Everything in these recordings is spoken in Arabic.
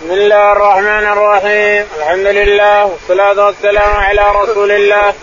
بسم الله الرحمن الرحيم. الحمد لله والصلاة والسلام على رسول الله.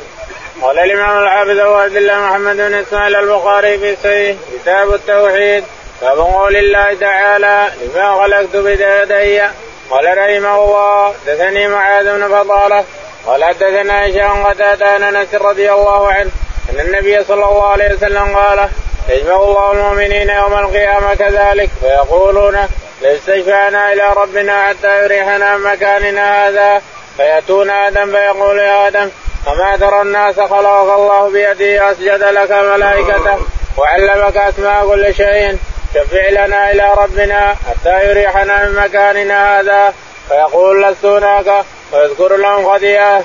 قال الإمام العابد أبو عبد الله محمد بن إسماعيل البخاري في صحيح كتاب التوحيد. باب قول الله تعالى لما خلقت بيدي قال رحمه الله دثني معاذ بن فضالة قال حدثنا هشام قتادة عن أنس رضي الله عنه أن النبي صلى الله عليه وسلم قال يجمع الله المؤمنين يوم القيامة كذلك فيقولون لاستشفعنا إلى ربنا حتى يريحنا من مكاننا هذا فيأتون آدم فيقول يا آدم أما ترى الناس خلقك الله بيده أسجد لك ملائكته وعلمك أسماء كل شيء شفع لنا إلى ربنا حتى يريحنا من مكاننا هذا. فيقول لست هناك ويذكر لهم خطيئة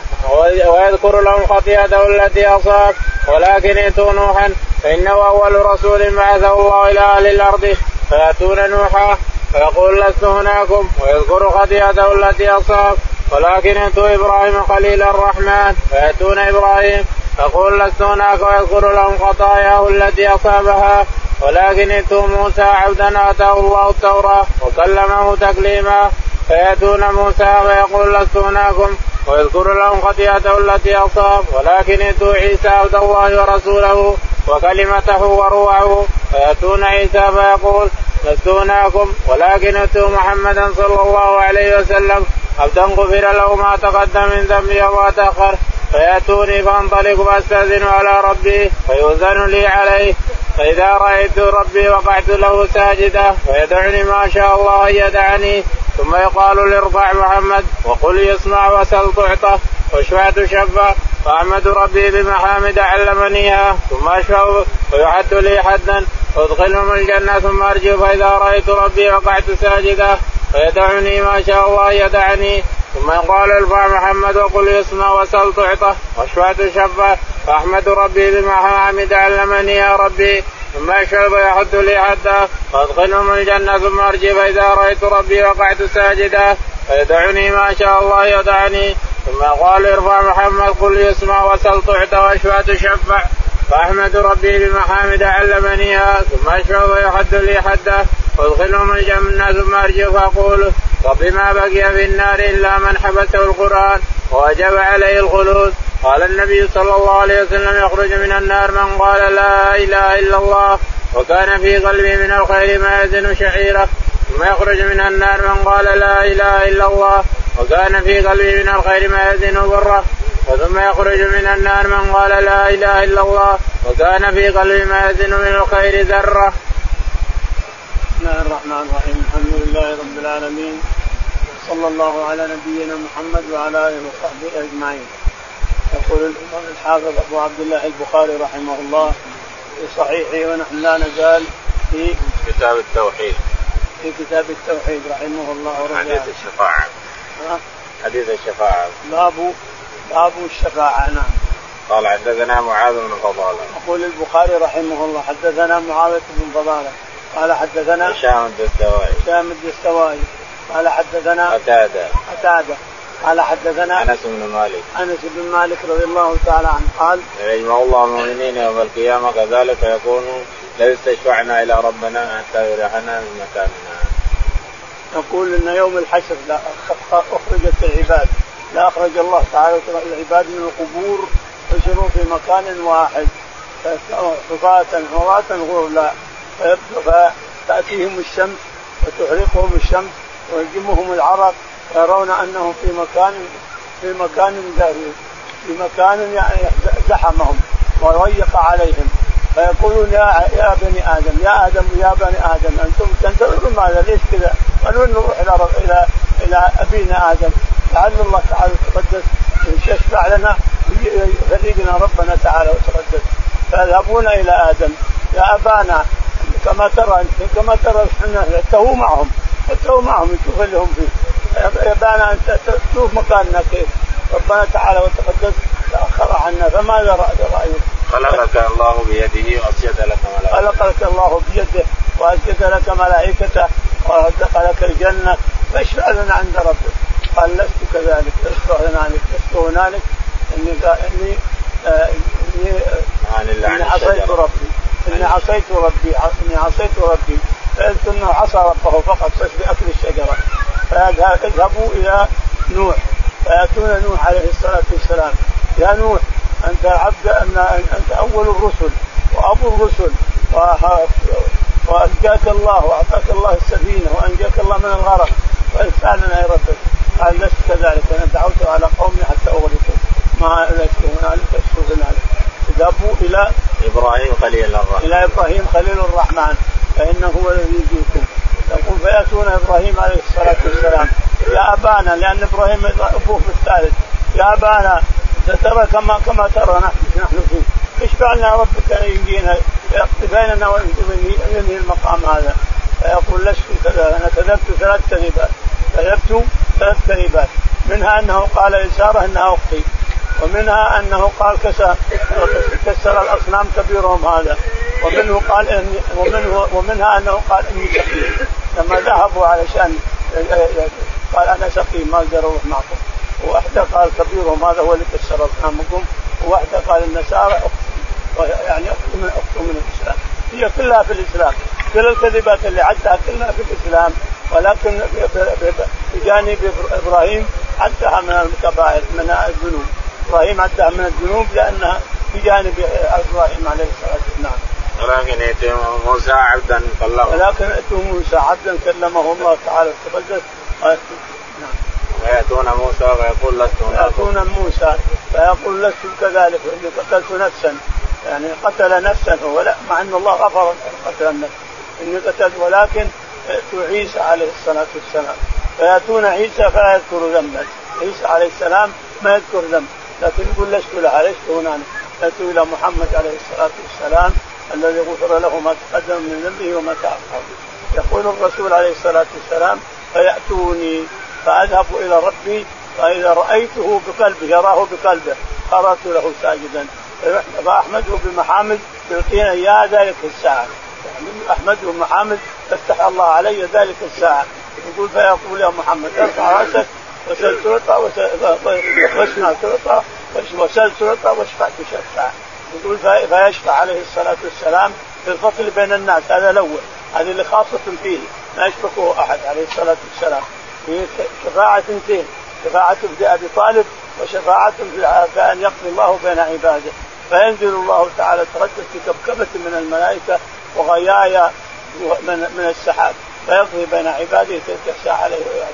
ويذكر لهم خطيئته التي أصاب ولكن ائتوا نوحا فإنه أول رسول بعثه الله إلى أهل الأرض فيأتون نوحا فيقول لست هناكم ويذكر خطيئته التي أصاب ولكن ائتوا إبراهيم خليل الرحمن فيأتون إبراهيم يقول لست هناك ويذكر لهم خطاياه التي أصابها ولكن ائتوا موسى عبدا آتاه الله التوراة وكلمه تكليما فيأتون موسى ويقول لست هناكم ويذكر لهم خطيئته التي أصاب ولكن ائتوا عيسى عبد الله ورسوله وكلمته وروعه. فيأتون عيسى فيقول لست هناكم ولكن ائتوا محمدا صلى الله عليه وسلم. عبدا غفر له ما تقدم من ذنبه وما تأخر. فيأتوني فانطلق فاستأذن على ربي فيؤذن لي عليه. فإذا رأيت ربي وقعت له ساجدا فيدعني ما شاء الله أن يدعني. ثم يقال لارفع محمد وقل يسمع وسل تعطى واشفع تشفى فأحمد ربي بمحامد علمنيها ثم اشفع ويحد لي حدا وادخلهم الجنة ثم أرجو فإذا رأيت ربي وقعت ساجدا فيدعني ما شاء الله يدعني. ثم يقال ارفع محمد وقل يسمع وسل تعطى واشفع تشفى فأحمد ربي بمحامد علمني يا ربي. ثم يشرب ويحد لي حدا وادخلهم الجنة ثم ارجي فاذا رأيت ربي وقعت ساجدا فيدعني ما شاء الله يدعني. ثم قال ارفع محمد قل يسمع وسل تعطى واشفع تشفع. فأحمد ربي بمحامد علمنيها ثم اشفع ويحد لي حدا وادخلهم الجنة ثم ارجع فأقول ربي ما بقي في النار إلا من حبسه القرآن ووجب عليه الخلود. قال النبي صلى الله عليه وسلم يخرج من النار من قال لا إله إلا الله وكان في قلبه من الخير ما يزن شعيره. ثم يخرج من النار من قال لا إله إلا الله وكان في قلبه من الخير ما يزن بره ثم يخرج من النار من قال لا إله إلا الله وكان في قلبه ما يزن من الخير ذرة. بسم الله الرحمن الرحيم. الحمد لله رب العالمين. صلى الله على نبينا محمد وعلى آله وصحبه أجمعين. يقول الامام الحافظ أبو عبد الله البخاري رحمه الله في صحيحه ونحن لا نزال في كتاب التوحيد. في كتاب التوحيد رحمه الله ورحمه حديث الشفاعة. حديث الشفاعة. باب باب الشفاعة نعم. قال حدثنا معاذ بن فضالة. يقول البخاري رحمه الله حدثنا معاذ بن فضالة. قال حدثنا هشام الدستوائي هشام الدستوائي قال حدثنا قتادة. قتادة. قال حدثنا أنس بن مالك. أنس بن مالك رضي الله تعالى عنه قال يجمع الله المؤمنين يوم القيامة كذلك يكون لو استشفعنا إلى ربنا حتى يريحنا من مكاننا. يقول إن يوم الحشر لا أخرجت العباد. لا أخرج الله تعالى العباد من القبور يحشرون في مكان واحد. حفاة عراة غرلا فتأتيهم الشمس وتحرقهم الشمس ويلجمهم العرق. ويرون أنهم في مكان في مكان في مكان يعني زحمهم وضيق عليهم. فيقولون يا يا بني آدم يا آدم يا بني آدم أنتم تنتظرون ماذا؟ ليش كذا؟ قالوا نروح إلى إلى إلى أبينا آدم. لعل الله تعالى وتقدس يشفع لنا يفرجنا ربنا تعالى وتقدس. فيذهبون إلى آدم. يا أبانا كما ترى أنت كما ترى إحنا تو معهم. تو معهم نشوف اللي هم فيه يا أبانا أنت تشوف مكاننا كيف. ربنا تعالى وتقدس تاخر عنا فماذا رأيك؟ خلقك الله بيده وأسجد لك ملائكته. خلقك الله بيده وأسجد لك ملائكته ورزق لك الجنة. فاشفع لنا عند ربك. قال لست كذلك. لست هنالك لست هنالك. إني إني آه إني, آه إني عصيت ربي. إني عصيت ربي. إني عصيت ربي. فقلت إنه عصى ربه فقط باكل الشجرة. اذهبوا إلى نوح. فيأتون نوح عليه الصلاة والسلام. يا نوح أنت عبد أن أنت أول الرسل وأبو الرسل. وانجاك الله وأعطاك الله السفينة وأنجاك الله من الغرق. فاسالنا يا ربك. قال لست كذلك. أنا دعوت على قومي حتى أغرقوا. ما لست هنالك اشكو هنالك. اذهبوا إلى إبراهيم خليل الرحمن. إلى إبراهيم خليل الرحمن فإنه هو الذي يجيكم. يقول فيأتون إبراهيم عليه الصلاة والسلام. يا أبانا لأن إبراهيم أبوه في الثالث يا أبانا ترى كما كما ترى نحن نحن فيه. اشفع لنا ربك ان يجينا؟ بيننا وينهي المقام هذا. فيقول لست كذا أنا كذبت ثلاث كذبات كذبت ثلاث كذبات منها أنه قال لساره إنها أختي ومنها أنه قال كسر كسر الأصنام كبيرهم هذا. ومنه قال إني ومنه ومنها أنه قال إني سقيم. لما ذهبوا علشان قال أنا سقيم ما أقدر أروح معكم. واحدى قال كبيرهم هذا هو اللي كسر أصنامكم. وواحده قال النسارى يعني اخت من اخت من الإسلام. هي كلها في الإسلام. كل الكذبات اللي عدها كلها في الإسلام ولكن بجانب إبراهيم عدها من الكبائر من الذنوب. إبراهيم عدها من الذنوب لانها بجانب إبراهيم عليه الصلاة والسلام. ولكن ائتوا موسى عبدا كلمه. ولكن ائتوا موسى عبدا كلمه الله تعالى تقدس نعم. ويأتون موسى فيقول لست ويأتون موسى فيقول لست كذلك وإني قتلت نفسا. يعني قتل نفسا هو لا مع أن الله غفر قتل النفس. إني قتلت ولكن ائتوا عيسى عليه الصلاة والسلام. فيأتون عيسى فلا يذكر ذنبا عيسى عليه السلام ما يذكر ذنب لكن يقول لست لها لست هنا؟ يأتوا إلى محمد عليه الصلاة والسلام الذي غفر له ما تقدم من ذنبه وما تأخر يقول الرسول عليه الصلاة والسلام فيأتوني فأذهب إلى ربي فإذا رأيته بقلبه يراه بقلبه قرأت له ساجدا. فأحمده بمحامد يعطينا إياه ذلك الساعة. أحمده بمحامد فتح الله علي ذلك الساعة. يقول فيقول يا محمد ارفع رأسك وسل تعطى واسمع تعطى وسل تعطى واشفع تشفع يقول فيشفع عليه الصلاة والسلام في الفصل بين الناس. هذا الأول. هذه اللي خاصة فيه. ما يشبكه أحد عليه الصلاة والسلام. في شفاعة اثنتين شفاعة في أبي طالب وشفاعة في أن يقضي الله بين عباده. فينزل الله تعالى تردد في كبكبة من الملائكة وغيايا من السحاب. فيقضي بين عباده تلك الساعة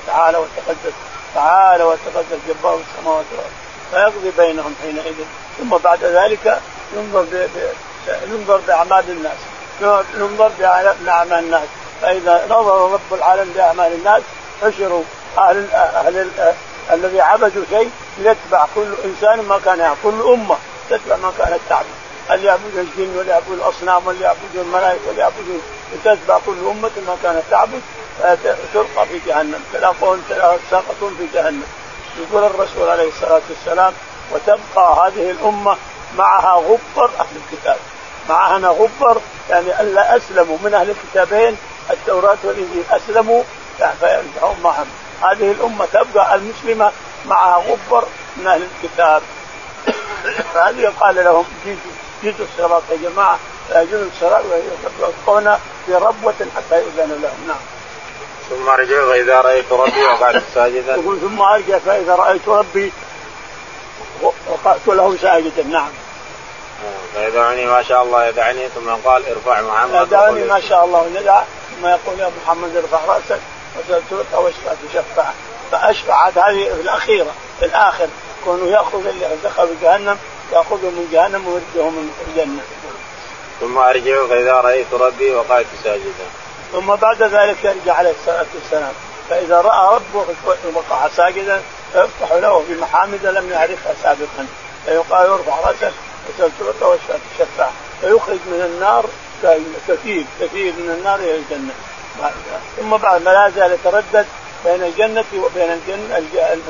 تعالى وتقدس. تعالى وتقدس جبار السماوات والأرض. فيقضي بينهم حينئذ. ثم بعد ذلك ينظر ينظر بأعمال الناس. ننظر بأعمال الناس. فإذا نظر رب العالمين بأعمال الناس حشروا أهل أهل الذي عبدوا شيء يتبع كل إنسان ما كان يعبد. كل أمة تتبع ما كانت تعبد. اللي يعبدون الجن واللي يعبدون الأصنام واللي يعبدون الملائكة واللي يعبدون تتبع كل أمة ما كانت تعبد تلقى في جهنم. تلاقون ساقطون في جهنم. يقول الرسول عليه الصلاة والسلام وتبقى هذه الأمة معها غبر أهل الكتاب. معها غبر يعني الا أسلموا من أهل الكتابين التوراة والإنجيل أسلموا فينتهون معهم. هذه الأمة تبقى المسلمة معها غبر من أهل الكتاب. فهذه يقال لهم جيتوا جيتوا الصراط يا جماعة يجون الصراط ويبقون في ربوة حتى يؤذن لهم. نعم. ثم ارجع فإذا رأيت ربي وقعت ساجدا. يقول ثم أرجع فإذا رأيت ربي وقعت له ساجدا. نعم. فيدعني ما شاء الله يدعني ثم قال ارفع محمد. يدعني ما شاء الله يدع ثم يقول يا محمد ارفع رأسك وتلقى واشفع تشفع. فاشفع هذه الأخيرة في الآخر كونه يأخذ اللي دخلوا جهنم ياخذهم من جهنم ويرجعهم من الجنة. ثم ارجع فإذا رأيت ربي وقعت ساجدا. ثم بعد ذلك يرجع عليه الصلاة والسلام فإذا رأى ربه وقع ساجدا فيفتح له بمحامد لم يعرفها سابقا فيقال ارفع راسك وتلقى واشفع تشفع فيخرج من النار كثير كثير من النار إلى الجنة ثم بعد ما لا زال يتردد بين الجنة وبين الجنة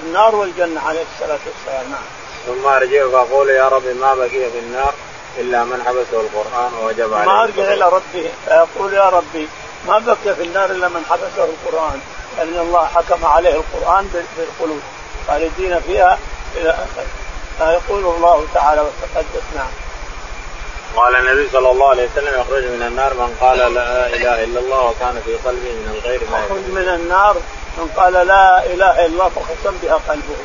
النار والجنة عليه الصلاة والسلام نعم. ثم أرجع فأقول يا رب ما بقي في النار إلا من حبسه القرآن ووجب عليه ما أرجع إلى ربي. فيقول يا ربي ما بقي في النار إلا من حبسه القرآن. لأن الله حكم عليه القرآن بالخلود خالدين فيها إلى آخر. فيقول الله تعالى وتقدس. نعم. قال النبي صلى الله عليه وسلم يخرج من النار من قال لا إله إلا الله وكان في قلبه من الغير ما يخرج من النار من قال لا إله إلا الله فخصم بها قلبه.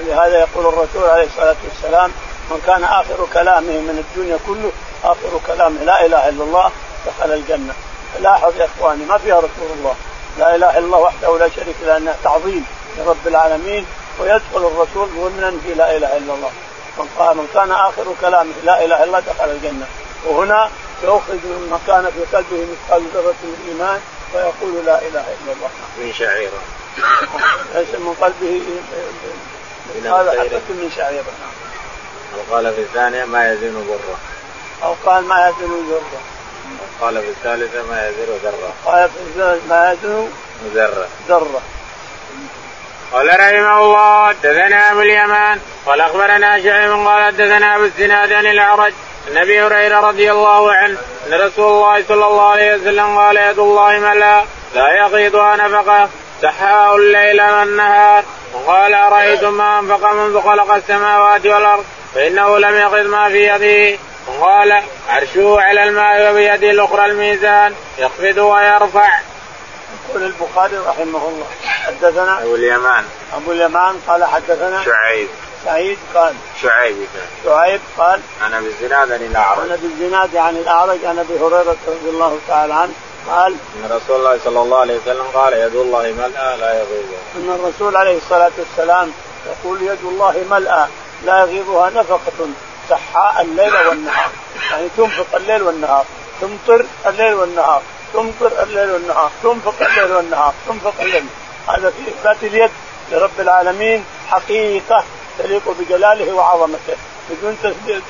ولهذا يقول الرسول عليه الصلاة والسلام من كان آخر كلامه من الدنيا كله آخر كلامه لا إله إلا الله دخل الجنة. لاحظ يا إخواني ما فيها رسول الله. لا إله إلا الله وحده لا شريك له لانها تعظيم لرب العالمين ويدخل الرسول ضمنا في لا إله إلا الله. من قال من كان آخر كلامه لا إله إلا الله دخل الجنة. وهنا يؤخذ من كان في قلبه مثقال ذرة من الايمان ويقول لا إله إلا الله. من شعيره. ليس من قلبه هذا حبة من شعيرة وقال في الثانية ما يزن بره أو قال ما يزن ذرة قال في الثالثة ما يزن ذرة قال في الثالثة ما يزن ذرة ذرة قال رحمه الله حدثنا أبو اليمان. قال أخبرنا شعيب قال حدثنا أبو الزناد عن الأعرج. عن أبي هريرة رضي الله عنه أن رسول الله صلى الله عليه وسلم قال يد الله ملا لا يغيضها نفقة. سحاء الليل والنهار. وقال أرأيتم ما أنفق منذ خلق السماوات والأرض؟ فإنه لم يغض ما في يده. وقال عرشه على الماء وبيده الأخرى الميزان. يخفض ويرفع. يقول البخاري رحمه الله حدثنا أبو اليمان. أبو اليمان قال حدثنا شعيب. سعيد قال شعيب. شعيب قال عن ابي الزناد عن الأعرج. عن ابي الزناد عن الأعرج عن ابي هريره رضي الله تعالى عنه. قال إن رسول الله صلى الله عليه وسلم قال يد الله ملأى لا يغيظها إن الرسول عليه الصلاة والسلام يقول يد الله ملأى لا يغيظها نفقة سحاء الليل والنهار. يعني تنفق الليل والنهار تمطر الليل والنهار تمطر الليل والنهار تنفق الليل والنهار تنفق الليل. هذا في إثبات اليد لرب العالمين حقيقة تليق بجلاله وعظمته بدون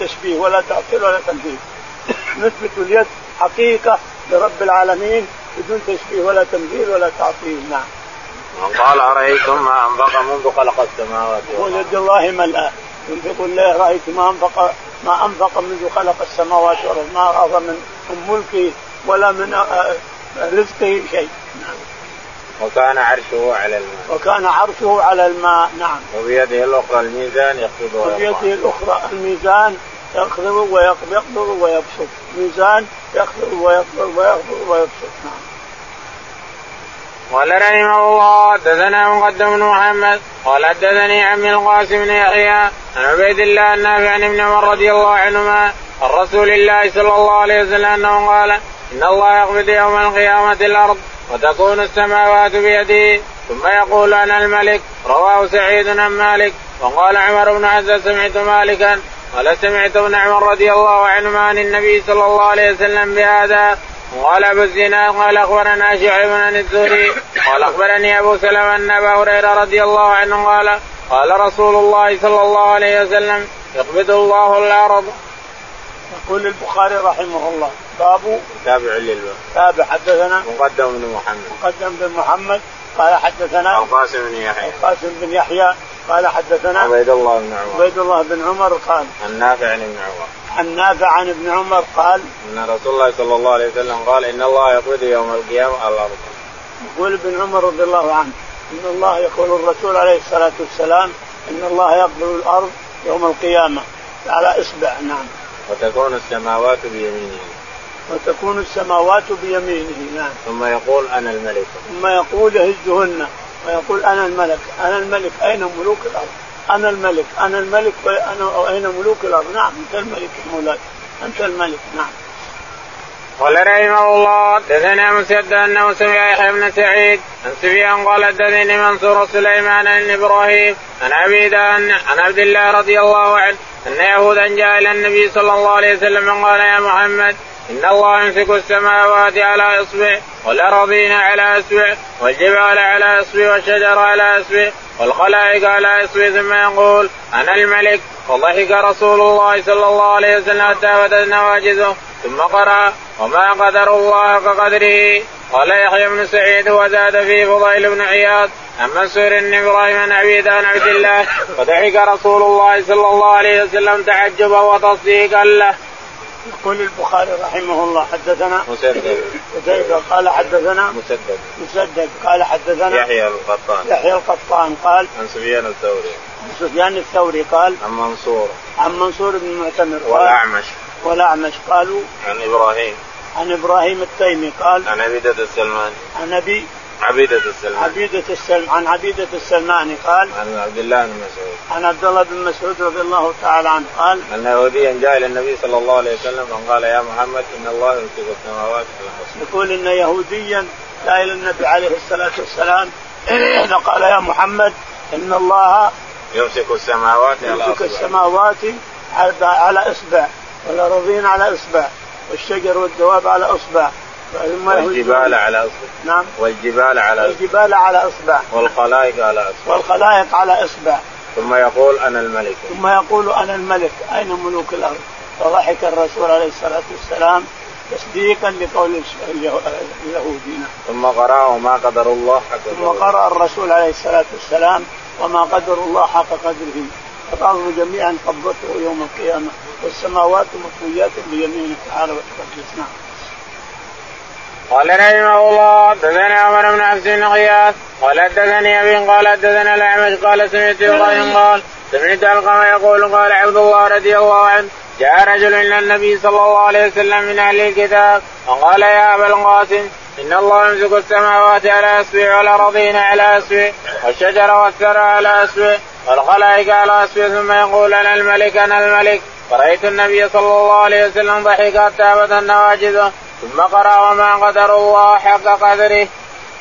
تشبيه ولا تعطيل ولا تمثيل نثبت اليد حقيقة لرب العالمين بدون تشبيه ولا تمثيل ولا تعطيل. نعم. من قال أرأيتم ما أنفق منذ خلق السماوات والأرض؟ يد الله ملأى ينفق الله رأيت ما أنفق ما أنفق منذ خلق السماوات والأرض؟ ما أعظم من ملكه ولا من آه، رزقه شيء. نعم. وكان عرشه على الماء. وكان عرشه على الماء. نعم. وبيده الأخرى الميزان ويرفع وبيده الأخرى الميزان يخفض ويقبض ويبسط. ميزان يخفض ويقبض ويخفض ويبسط. نعم. قال رحمه الله حدثنا مقدم بن محمد قال حدثني عمي القاسم بن يحيى عن عبيد الله النافع عن ابن عمر رضي الله عنهما عن رسول الله صلى الله عليه وسلم أنه قال إن الله يقبض يوم القيامة الأرض وتكون السماوات بيده. ثم يقول أنا الملك. رواه سعيد عن مالك وقال عمر بن عز سمعت مالكا. قال سمعت ابن عمر رضي الله عنهما عن النبي صلى الله عليه وسلم بهذا. قال أبو الزناد قال أخبرنا شعيب عن الزهري قال أخبرني أبو سلمة أن أبا هريرة رضي الله عنه قال قال رسول الله صلى الله عليه وسلم يقبض الله الأرض. يقول البخاري رحمه الله باب تابع للباب. تابع حدثنا مقدم بن محمد. مقدم بن محمد قال حدثنا القاسم بن يحيى. القاسم بن يحيى قال حدثنا عبيد الله بن عمر عبيد الله بن عمر قال النافع عن ابن عمر عن نافع عن ابن عمر قال أن رسول الله صلى الله عليه وسلم قال إن الله يقبض يوم القيامة على الأرض. يقول ابن عمر رضي الله عنه إن الله يقول الرسول عليه الصلاة والسلام إن الله يقبض الأرض يوم القيامة على إصبع نعم. وتكون السماوات بيمينه. وتكون السماوات بيمينه نعم. ثم يقول أنا الملك. ثم يقول يهزهن ويقول أنا الملك أنا الملك أين ملوك الأرض؟ أنا الملك أنا الملك وأنا اين ملوك الأرض؟ نعم أنت الملك المولى أنت الملك نعم. قال رحمه الله حدثنا مسدد أنه سمع يحيى بن سعيد عن سفيان قال حدثني منصور سليمان عن إبراهيم عن عبيد عن عبد الله رضي الله عنه أن يهودا جاء إلى النبي صلى الله عليه وسلم قال يا محمد إن الله يمسك السماوات على إصبع والأراضين على إصبع والجبال على إصبع والشجر على إصبع والخلائق على إصبع. ثم يقول أنا الملك فضحك رسول الله صلى الله عليه وسلم حتى بدت نواجذه. ثم قرأ وما قدر الله كقدره. قال يحيى بن سعيد وزاد فيه فضيل بن عياض عن منصور بن إبراهيم عن عبيد عن عبد الله. فضحك رسول الله صلى الله عليه وسلم تعجبا وتصديقا له. يقول البخاري رحمه الله حدثنا مسدد. مسدد قال حدثنا مسدد. مسدد. قال حدثنا يحيى القطان. يحيى القطان قال عن سفيان الثوري. عن سفيان الثوري قال عن منصور. عن منصور بن معتمر والأعمش. والأعمش قالوا عن إبراهيم. عن إبراهيم التيمي قال عن عبيدة السلماني. عن أبي عبيدة السلمان عبيدة السلم عن عبيدة السلماني قال عن عبد الله بن مسعود. عن عبد الله بن مسعود رضي الله تعالى عنه قال أن يهوديا جاء إلى النبي صلى الله عليه وسلم فقال يا محمد إن الله يمسك السماوات على الأرض يقول إن يهوديا جاء إلى النبي عليه الصلاة والسلام قال يا محمد إن الله يمسك السماوات على يمسك السماوات على- على اصبع والارضين على أصبع والشجر والدواب على أصبع. ثم والجبال على أصبع. نعم. والجبال على أصبع. الجبال على أصبع. والخلائق على أصبع. والخلائق على أصبع. ثم يقول أنا الملك. ثم يقول أنا الملك. أين ملوك الأرض؟ فضحك الرسول عليه الصلاة والسلام تصديقا لقول اليهودي. ثم قرأ وما قدر الله حق ثم قدره. قرأ الرسول عليه الصلاة والسلام وما قدر الله حق قدره. الأرض جميعا قبضته يوم القيامة والسماوات مطويات بيمينه تعالى وتقدس نعم. قال رحمه الله حدثنا عمر بن عبد بن غياث قال حدثني أبي قال حدثنا الأعمش قال سمعت إبراهيم قال سمعت القمه يقول قال عبد الله رضي الله عنه جاء رجل إلى النبي صلى الله عليه وسلم من أهل الكتاب فقال يا أبا القاسم إن الله يمسك السماوات على اسبع والأرضين على اسبع والشجر والثرى على اسبع والخلائق على اسبع ثم يقول أنا الملك أنا الملك. فرأيت النبي صلى الله عليه وسلم ضحك حتى بدت نواجذه ثم قرأ وما قدر الله حق قدره.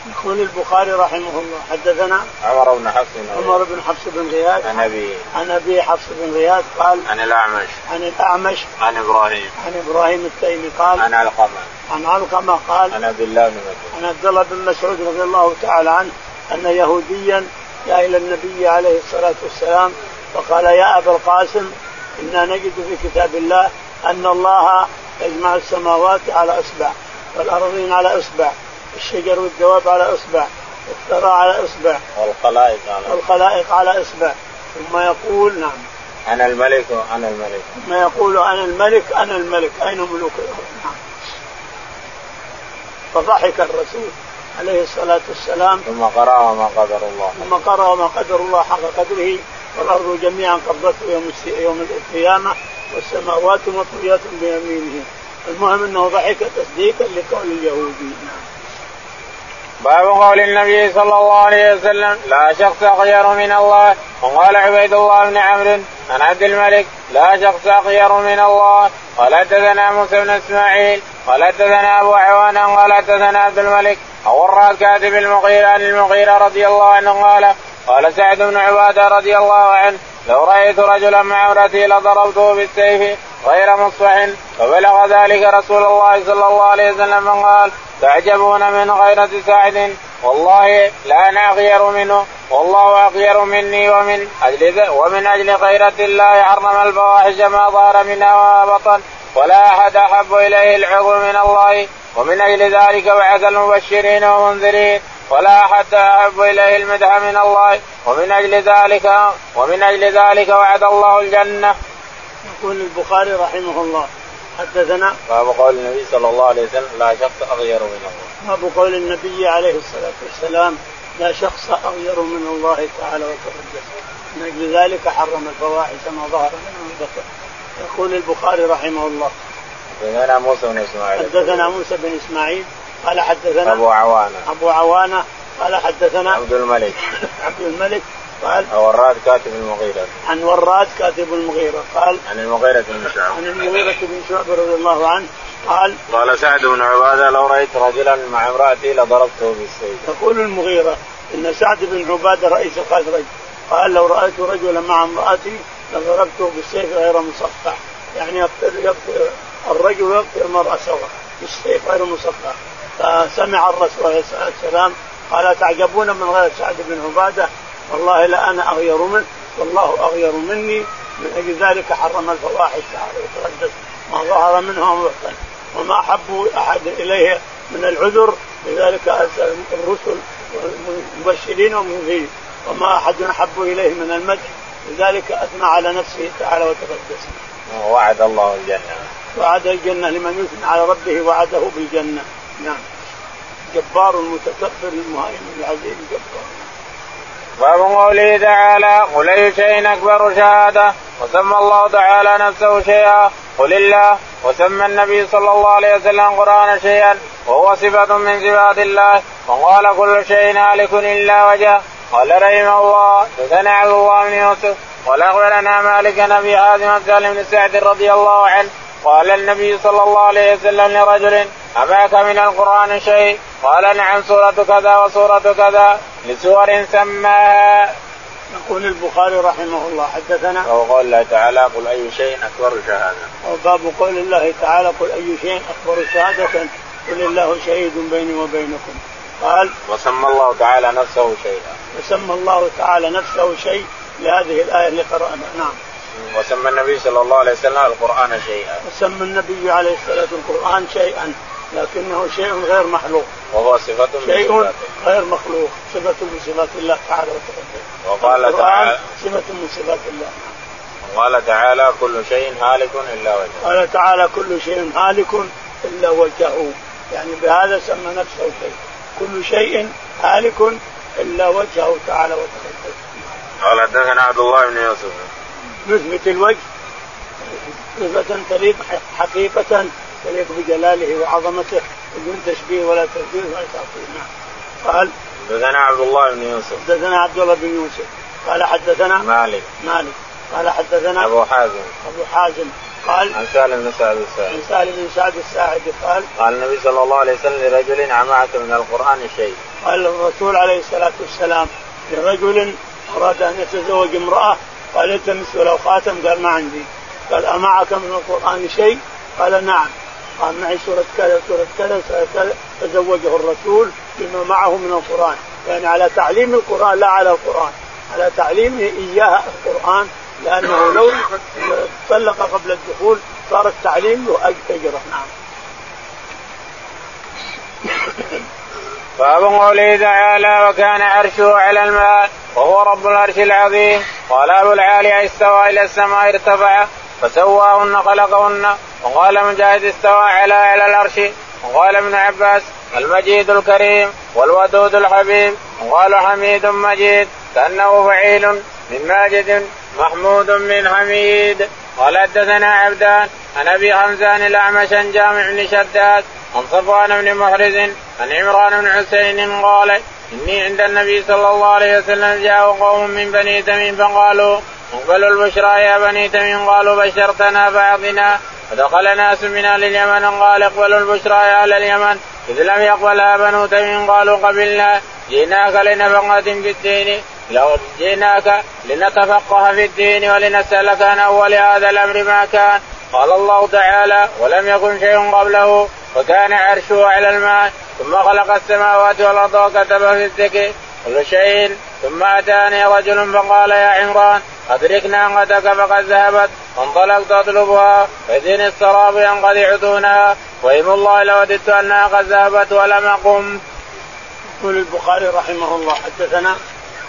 يقول البخاري رحمه الله حدثنا عمر بن حفص. عمر بن حفص بن غياث. عن أبي. عن أبي حفص بن غياث قال عن الأعمش. عن الأعمش. عن إبراهيم. عن إبراهيم التيمي قال عن علقمة. عن علقمة قال عن عبد الله بن مسعود. عن عبد الله بن مسعود رضي الله تعالى عنه أن يهوديا جاء إلى النبي عليه الصلاة والسلام فقال يا أبا القاسم إنا نجد في كتاب الله أن الله يجمع السماوات على إصبع والأرضين على إصبع الشجر والدواب على إصبع والثرى على إصبع والخلائق على والخلائق على إصبع. ثم يقول نعم. أنا الملك وأنا الملك. ثم يقول أنا الملك أنا الملك. أين ملوك الأرض؟ نعم. فضحك الرسول عليه الصلاة والسلام. ثم قرأ وما قدر الله. ثم قرأ وما قدر الله حق قدره والأرض جميعا قبضته يوم القيامة والسماوات مطويات بيمينه. المهم أنه ضحك تصديقا لقول اليهودي. باب قول النبي صلى الله عليه وسلم لا شخص اخير من الله. وقال عبيد الله بن عمرو عن عبد الملك لا شخص اخير من الله. قال حدثنا موسى بن إسماعيل قال حدثنا أبو عوان قال حدثنا عبد الملك. أو كاتب المغيرة عن المغيرة رضي الله عنه قال قال سعد بن عبادة رضي الله عنه لو رأيت رجلا مع امرته لضربته بالسيف غير مصفح فبلغ ذلك رسول الله صلى الله عليه وسلم قال تعجبون من غيرة سعد. والله لا أنا اغير منه. والله أغير مني ومن أجل ومن أجل غيرة الله حرم الفواحش ما ظهر منها وما بطن. ولا أحد أحب إليه العذر من الله. ومن أجل ذلك بعث المبشرين والمنذرين. ولا أحد أحب إليه المدح من الله. ومن أجل ذلك ومن أجل ذلك وعد الله الجنة. يقول البخاري رحمه الله. حدثنا باب قول النبي صلى الله عليه وسلم لا شخص أغير من الله. باب قول النبي عليه الصلاة والسلام لا شخص أغير من الله تعالى وتقدس من أجل ذلك حرم الفواحش ما ظهر منه البطن يقول البخاري رحمه الله. حدثنا موسى بن إسماعيل. حدثنا موسى بن إسماعيل قال حدثنا أبو عوانة. أبو عوانة قال حدثنا عبد الملك. عبد الملك قال أو الراد كاتب المغيرة. عن وراد كاتب المغيرة. قال عن المغيرة بن شعبة عن المغيرة بن شعبة رضي الله عنه. قال قال سعد بن عبادة لو رأيت رجلا مع امرأتي لضربته بالسيف. يقول المغيرة إن سعد بن عبادة رئيس الخزرج قال لو رأيت رجلا مع امرأتي لضربته بالسيف غير مصفح. يعني الرجل يقتل المرأة سوا بالسيف غير مصفح. فسمع الرسول عليه الصلاة والسلام قال تعجبون من غير سعد بن عبادة؟ والله لا أنا أغير منه والله أغير مني من أجل ذلك حرم الفواحش تعالى وتقدس ما ظهر منها وما بطن وما أحب أحد إليه من العذر لذلك أرسل الرسل مبشرين ومنذرين وما أحد أحب إليه من المدح لذلك أثنى على نفسه تعالى وتقدس. وعد الله الجنة. وعد الجنة لمن يثني على ربه وعده بالجنة. نعم. جبار متكبر المهيمن العزيز جبار. باب قوله تعالى قل اي شيء اكبر شهادة وسمى الله تعالى نفسه شيئا قل الله وسمى النبي صلى الله عليه وسلم القرآن شيئا وهو صفة من صفات الله وقال كل شيء هالك إلا وجهه قال رحمه الله حدثنا عبد الله بن يوسف قال أخبرنا مالك نبي حازم سالم بن سعد رضي الله عنه قال النبي صلى الله عليه وسلم لرجل أماك من القرآن شيء؟ قال نعم سورة كذا وسورة كذا لسور سماها. يقول البخاري رحمه الله حدثنا وقول الله تعالى قل أي شيء أكبر شهادة. وباب قول الله تعالى قل أي شيء أكبر شهادة قل الله شهيد بيني وبينكم. قال وسمى الله تعالى نفسه شيئا. وسمى الله تعالى نفسه شيء لهذه الآية اللي قرأناها نعم. وسمى النبي صلى الله عليه وسلم القرآن شيئا. وسمى النبي عليه الصلاة والسلام القرآن شيئا لكنه شيء غير مخلوق. وهو صفة من شيء غير مخلوق صفة من صفات الله تعالى وتقدم. وقال تعالى صفة من صفات الله. وقال تعالى كل شيء هالك إلا وجهه. قال تعالى كل شيء هالك إلا وجهه يعني بهذا سمى نفسه شيء. كل شيء هالك إلا وجهه تعالى وتقدم. قال حدثنا عبد الله بن يوسف يثبت الوجه صفة تليق حقيقة تليق بجلاله وعظمته. بدون تشبيه ولا تشبيه ولا تعطيل نعم. قال حدثنا عبد الله بن يوسف. حدثنا عبد الله بن يوسف. قال حدثنا مالك. مالك. قال حدثنا أبو حازم. أبو حازم. قال عن سالم بن سعد الساعدي. عن سالم بن سعد الساعدي قال قال النبي صلى الله عليه وسلم لرجل عمعك من القرآن شيء. قال الرسول عليه الصلاة والسلام لرجل أراد أن يتزوج امرأة قال التمس ولو خاتم قال ما عندي. قال أمعك من القرآن شيء؟ قال نعم. قال معي سورة كذا سورة كذا سورة كذا. فزوجه الرسول بما معه من القرآن. يعني على تعليم القرآن لا على القرآن. على تعليمه إياها القرآن لأنه لو طلق قبل الدخول صار التعليم له أجرة نعم. باب قوله تعالى وكان عرشه على الماء وهو رب العرش العظيم قال أبو العالي استوى إلى السماء ارتفع فسواهن خلقهن. وقال مجاهد استوى على على العرش. وقال ابن عباس المجيد الكريم والودود الحبيب. وقال حميد مجيد كأنه فعيل من ماجد محمود من حميد. قال حدثنا عبدان عن أبي حمزان الاعمش عن جامع بن شداد عن صفوان بن محرز عن عمران بن حسين قال إني عند النبي صلى الله عليه وسلم جاء قوم من بني تميم فقالوا اقبلوا البشرى يا بني تميم قالوا بشرتنا فاعطنا فدخل ناس من أهل اليمن قال اقبلوا البشرى يا أهل اليمن. إذ لم يقبلها بنو تميم قالوا قبلنا. جئناك لنفقة في الدين. لو جئناك لنتفقه في الدين ولنسألك عن أول هذا الأمر ما كان. قال الله تعالى ولم يكن شيء قبله وكان عرشه على الماء ثم خلق السماوات والأرض وكتب في الذكر. كل شيء. ثم أتاني رجل فقال يا عمران أدركنا ناقتك فقد ذهبت فانطلقت أطلبها. فإذن السراب ينقطع دونها وايم الله لوددت انها قد ذهبت ولم أقم. يقول البخاري رحمه الله حدثنا.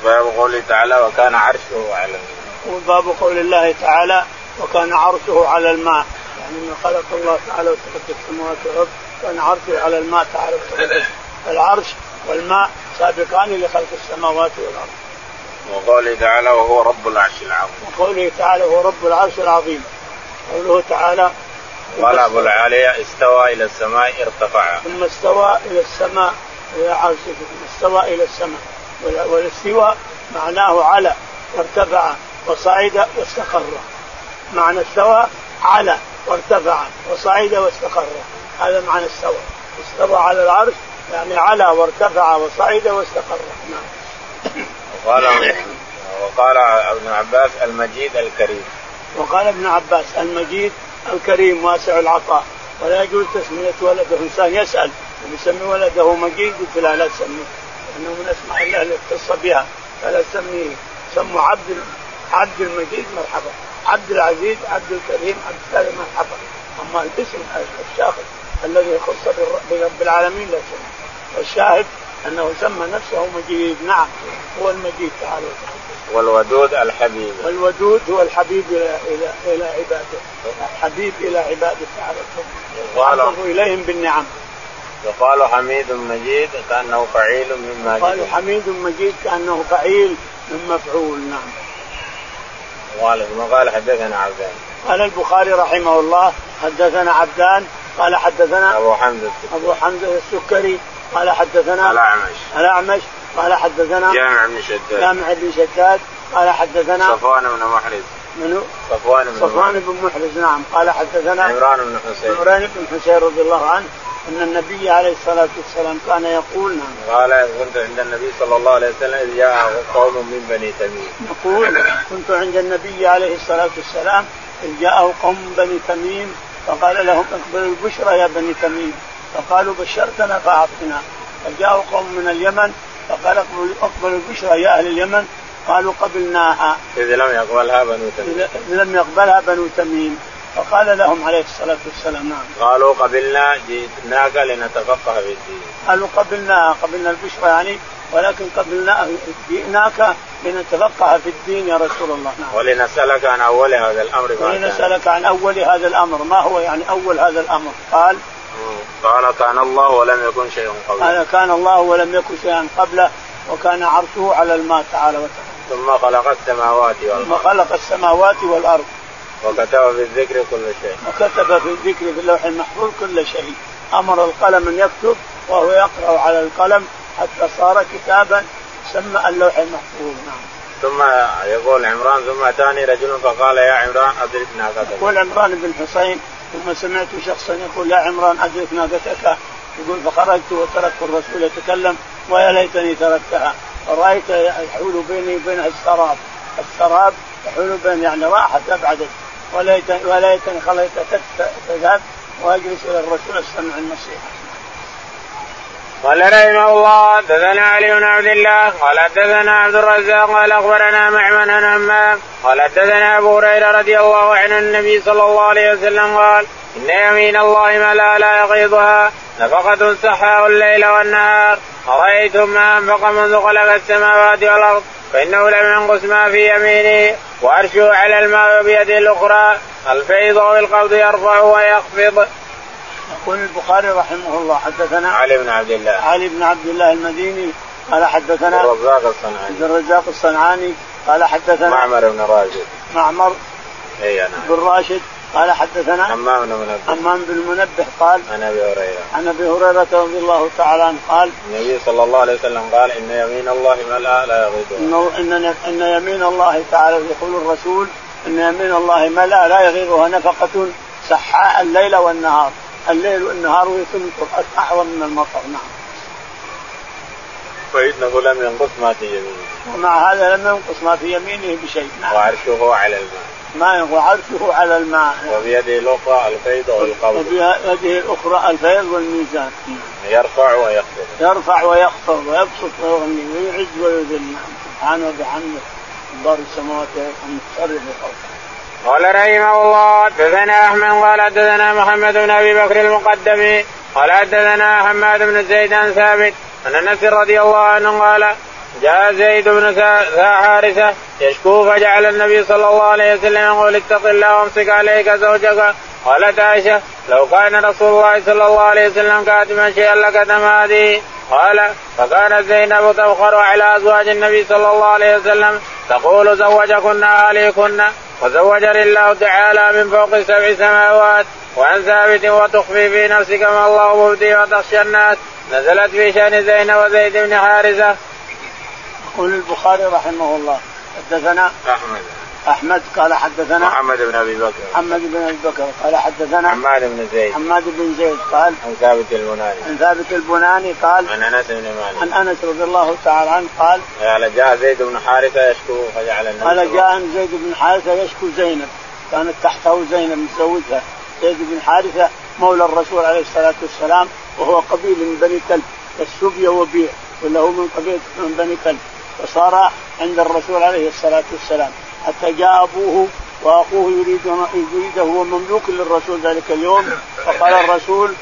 باب قوله تعالى وكان عرشه على الماء. وباب قول الله تعالى وكان عرشه على الماء. يعني من خلق الله تعالى وترك السماوات والأرض كان عرشه على الماء تعالى العرش والماء سابقان لخلق السماوات والأرض. وقوله تعالى وهو رب العرش العظيم. وقوله تعالى وهو رب العرش العظيم. قوله تعالى قال أبو العالية استوى إلى السماء ارتفع. ثم استوى إلى السماء إلى عرشه استوى إلى السماء والاستواء معناه على وارتفع وصعد واستقر. معنى استوى على وارتفع وصعد واستقر هذا معنى استوى استوى على العرش يعني على وارتفع وصعد واستقر. نعم. وقال وقال ابن عباس المجيد الكريم. وقال ابن عباس المجيد الكريم واسع العطاء. ولا يجوز تسمية ولده. إنسان يسأل يسمي ولده مجيد؟ قلت لا لا تسميه. لأنه من أسماء الله اللي اختص بها. فلا تسميه سموا عبد عبد المجيد مرحبا. عبد العزيز عبد الكريم عبد الكريم مرحبا. أما الاسم الشاخص الذي يخص برب العالمين لا سمى الشاهد أنه سمى نفسه مجيد نعم هو المجيد تعالى والودود الحبيب. والودود هو الحبيب إلى إلى إلى عباده. الحبيب إلى عباده تعالى وعرض إليهم بالنعم. وقالوا حميد مجيد كأنه فعيل مما قالوا حميد مجيد كأنه فعيل من مفعول. نعم. قال ثم قال حدثنا عبدان. قال البخاري رحمه الله حدثنا عبدان قال حدثنا أبو حمزة أبو حمزة السكري قال حدثنا الاعمش الاعمش قال حدثنا جامع بن شداد. جامع بن شداد. قال حدثنا صفوان بن محرز. منو؟ صفوان بن صفوان بن محرز نعم. قال حدثنا عمران بن حسين. عمران بن حسين رضي الله عنه أن النبي عليه الصلاة والسلام كان يقول نعم. قال كنت عند النبي صلى الله عليه وسلم إذ جاء قوم من بني تميم. يقول كنت عند النبي عليه الصلاة والسلام إذ جاءه قوم من بني تميم فقال لهم اقبلوا البشرى يا بني تميم. فقالوا بشرتنا فأعطنا. فجاءوا قوم من اليمن فقال اقبلوا البشرى يا أهل اليمن. قالوا قبلناها. إذ لم يقبلها بنو تميم. إذ لم يقبلها بنو تميم. فقال لهم عليه الصلاة والسلام نعم. قالوا قبلنا جئناك لنتفقه في الدين. قالوا قبلناها قبلنا البشرى يعني ولكن قبلنا جئناك لنتفقه في الدين يا رسول الله نعم. ولنسألك عن أول هذا الأمر ولنسألك عن أول هذا الأمر. ما هو يعني أول هذا الأمر؟ قال قال كان الله ولم يكن شيء قبله. قال كان الله ولم يكن شيئا قبله وكان عرشه على الماء تعالى وتعالى. ثم خلق السماوات والأرض. ثم خلق السماوات والأرض. وكتب في الذكر كل شيء. وكتب في الذكر في اللوح المحفوظ كل شيء. أمر القلم أن يكتب وهو يقرأ على القلم حتى صار كتابا سمى اللوح المحفوظ. نعم. ثم يقول عمران ثم أتاني رجل فقال يا عمران ادرك ناقتك يقول عمران بن حسين ثم سمعت شخصا يقول يا عمران ادرك ناقتك يقول فخرجت وتركت الرسول يتكلم ويا ليتني تركتها. رايت يحول بيني وبينها السراب. السراب يحول بين يعني راحت أبعدت. وليتني وليتني خليتها تذهب وأجلس إلى الرسول استمع النصيحه. قال رحمه الله حدثنا علي بن عبد الله قال حدثنا عبد الرزاق قال أخبرنا معمن عن همام قال حدثنا أبو هريرة رضي الله عنه النبي صلى الله عليه وسلم قال إن يمين الله ما لا لا يغيضها نفقة سحاء الليل والنهار. أرأيتم ما أنفق منذ خلق السماوات والأرض؟ فإنه لم ينقص ما في يمينه وأرشه على الماء بيده الأخرى. الفيض بالقبض يرفع ويخفض. يقول البخاري رحمه الله حدثنا علي بن عبد الله. علي بن عبد الله المديني قال حدثنا الرزاق الصنعاني. عبد الرزاق الصنعاني قال حدثنا معمر بن راشد معمر إي نعم. بن راشد قال حدثنا حمام بن منبه. حمام بن منبه قال عن أبي هريرة. عن أبي هريرة رضي الله تعالى عنه قال النبي صلى الله عليه وسلم قال إن يمين الله ملا لا يغيضها إن ان يمين الله تعالى يقول الرسول إن يمين الله ملا لا يغيضها نفقة سحاء الليل والنهار. الليل والنهار ويتمطر أعظم من المطر نعم. فإنه لم ينقص ما في يمينه. ومع هذا لم ينقص ما في يمينه بشيء نعم. وعرشه على الماء. ما وعرشه على الماء. وبيده الأخرى الفيض والقبض. وبيده الأخرى الفيض والميزان. يرفع ويخفض. يرفع ويخفض ويبسط ويغني ويعز ويذل. سبحانه وبحمده دار السماوات المتصرف خلقه قال رحمه الله حدثنا أحمد قال حدثنا محمد بن أبي بكر المقدمي قال حدثنا حماد بن زيد عن ثابت عن أنس رضي الله عنه قال جاء زيد بن حارثة يشكو فجعل النبي صلى الله عليه وسلم يقول اتق الله وامسك عليك زوجك. قالت عائشة لو كان رسول الله صلى الله عليه وسلم كاتما شيئا لكتم هذه قال فكانت زينب تفخر على أزواج النبي صلى الله عليه وسلم تقول زوجكن اهليكن وزوجني الله تعالى من فوق سبع سماوات وعن ثابت وتخفي في نفسك ما الله مبدي وتخشى الناس. نزلت في شأن زينب وزيد بن حارثة. يقول البخاري رحمه الله. حدثنا احمد أحمد قال حدثنا محمد بن أبي بكر. محمد بن أبي بكر قال حدثنا حماد بن زيد. حماد بن زيد قال عن ثابت البناني. عن ثابت البناني قال عن أنس بن مالك. عن أنس رضي الله تعالى عنه قال قال جاء زيد بن حارثة يشكو فجعل النبي قال جاء زيد بن حارثة يشكو زينب كانت تحته زينب متزوجها زيد بن حارثة مولى الرسول عليه الصلاة والسلام وهو قبيل من بني كلب السبيه وبيع ولا هو من قبيلة من بني كلب فصار عند الرسول عليه الصلاة والسلام. حتى جاء ابوه وأخوه يريد يريده هو مملوك للرسول ذلك اليوم. فقال الرسول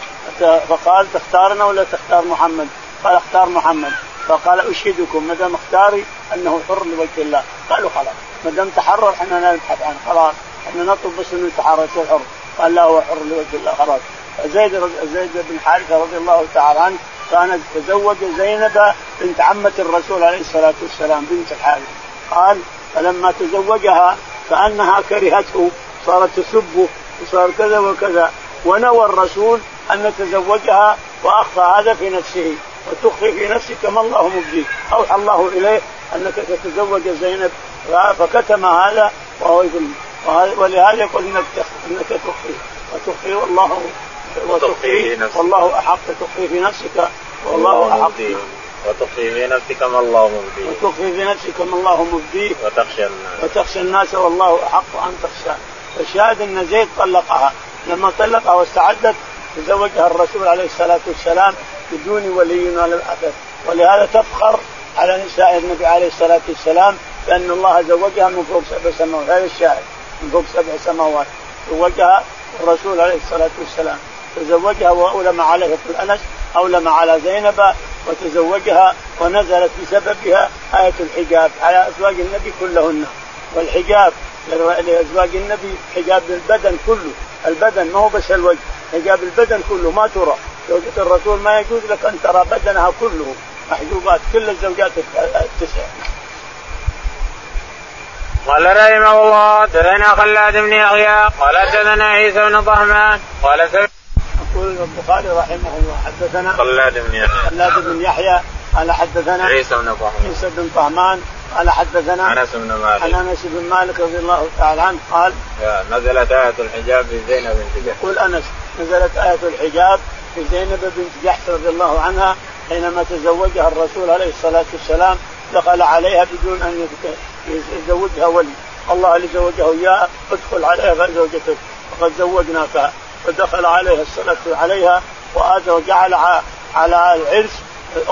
فقال تختارنا ولا تختار محمد؟ قال اختار محمد. فقال أشهدكم ما دام اختاري أنه حر لوجه الله. قالوا خلاص ما دام تحرر إحنا نبحث عنه خلاص. إحنا نطلب بس إنه يتحرر يصير حر. قال لا هو حر لوجه الله خلاص. زيد زيد بن حارثة رضي الله تعالى عنه كان تزوج زينب بنت عمة الرسول عليه الصلاة والسلام بنت الحارث قال فلما تزوجها كانها كرهته صارت تسبه وصار كذا وكذا. ونوى الرسول أن يتزوجها وأخفى هذا في نفسه وتخفي في نفسك ما الله مبديه. أوحى الله إليه أنك تتزوج زينب فكتم هذا وهو يقول ولهذا يقول إنك إنك تخفي. وتخفي والله وتخفي والله أحق تخفي في نفسك والله أحق. وتخفي في نفسك ما الله مبديه. وتخفي في نفسك ما الله مبديه. وتخشى الناس. وتخشى الناس والله أحق أن تخشى. فالشاهد أن زيد طلقها. لما طلقها واستعدت تزوجها الرسول عليه الصلاة والسلام بدون ولي ولا الاثر ولهذا تفخر على نساء النبي عليه الصلاة والسلام بأن الله زوجها من فوق سبع سماوات. هذا الشاهد. من فوق سبع سماوات. زوجها الرسول عليه الصلاة والسلام. تزوجها واولم عليه يقول انس أولم على زينب وتزوجها ونزلت بسببها آية الحجاب على أزواج النبي كلهن. والحجاب لأزواج النبي حجاب البدن كله. البدن ما هو بس الوجه حجاب البدن كله ما ترى. زوجة الرسول ما يجوز لك أن ترى بدنها كله. محجوبات كل الزوجات التسع قال رحمه الله حدثنا خلاد بن يحيى قال حدثنا عيسى بن طهمان قال سمعت يقول البخاري رحمه الله حدثنا خلاد بن يحيى. خلاد بن يحيى قال حدثنا عيسى بن طهمان. عيسى بن طهمان قال حدثنا أنس بن مالك. عن أنس بن مالك رضي الله تعالى عنه قال نزلت آية الحجاب في زينب بنت جحش. يقول أنس نزلت آية الحجاب في زينب بنت جحش رضي الله عنها حينما تزوجها الرسول عليه الصلاة والسلام دخل عليها بدون أن يزوجها ولي. الله اللي زوجه اياها ادخل عليها فزوجتك وقد زوجناك. فدخل عليها الصلاة عليها وآتى وجعل على العرس